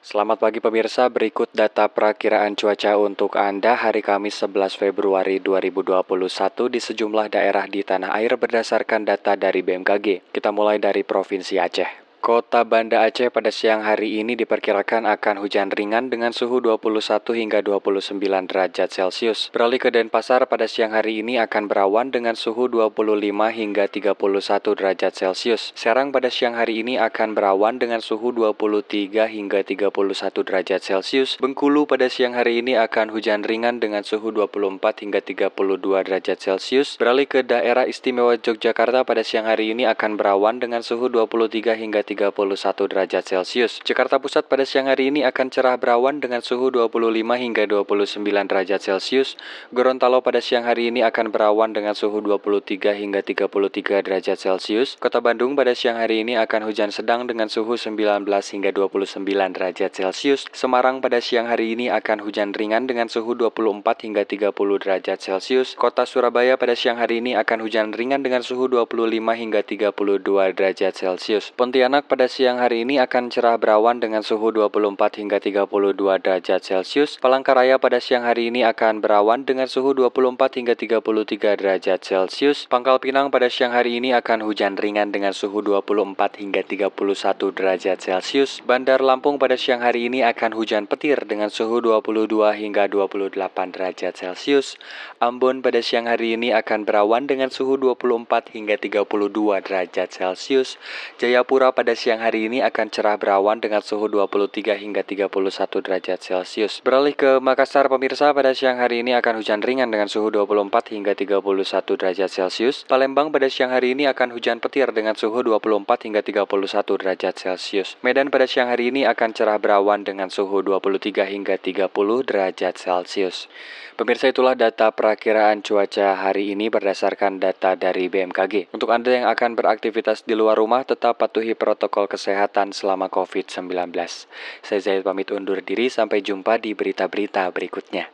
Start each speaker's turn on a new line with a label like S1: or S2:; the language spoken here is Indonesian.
S1: Selamat pagi pemirsa, berikut data perakiraan cuaca untuk Anda hari Kamis 11 Februari 2021 di sejumlah daerah di tanah air berdasarkan data dari BMKG. Kita mulai dari Provinsi Aceh. Kota Banda Aceh pada siang hari ini diperkirakan akan hujan ringan dengan suhu 21 hingga 29 derajat Celcius. Beralih ke Denpasar pada siang hari ini akan berawan dengan suhu 25 hingga 31 derajat Celcius. Serang pada siang hari ini akan berawan dengan suhu 23 hingga 31 derajat Celcius. Bengkulu pada siang hari ini akan hujan ringan dengan suhu 24 hingga 32 derajat Celcius. Beralih ke daerah istimewa Yogyakarta pada siang hari ini akan berawan dengan suhu 23 hingga 31 derajat Celcius. Jakarta Pusat pada siang hari ini akan cerah berawan dengan suhu 25 hingga 29 derajat Celcius. Gorontalo pada siang hari ini akan berawan dengan suhu 23 hingga 33 derajat Celcius. Kota Bandung pada siang hari ini akan hujan sedang dengan suhu 19 hingga 29 derajat Celcius. Semarang pada siang hari ini akan hujan ringan dengan suhu 24 hingga 30 derajat Celcius. Kota Surabaya pada siang hari ini akan hujan ringan dengan suhu 25 hingga 32 derajat Celcius. Pontianak Pada siang hari ini akan cerah berawan dengan suhu 24 hingga 32 derajat Celcius. Palangkaraya pada siang hari ini akan berawan dengan suhu 24 hingga 33 derajat Celcius. Pangkal Pinang pada siang hari ini akan hujan ringan dengan suhu 24 hingga 31 derajat Celcius. Bandar Lampung pada siang hari ini akan hujan petir dengan suhu 22 hingga 28 derajat Celcius. Ambon pada siang hari ini akan berawan dengan suhu 24 hingga 32 derajat Celcius. Jayapura pada pada siang hari ini akan cerah berawan dengan suhu 23 hingga 31 derajat Celcius. Beralih ke Makassar, pemirsa pada siang hari ini akan hujan ringan dengan suhu 24 hingga 31 derajat Celcius. Palembang pada siang hari ini akan hujan petir dengan suhu 24 hingga 31 derajat Celcius. Medan pada siang hari ini akan cerah berawan dengan suhu 23 hingga 30 derajat Celcius. Pemirsa itulah data perakiraan cuaca hari ini berdasarkan data dari BMKG. Untuk Anda yang akan beraktivitas di luar rumah, tetap patuhi protokol protokol kesehatan selama COVID-19. Saya Zaid pamit undur diri, sampai jumpa di berita-berita berikutnya.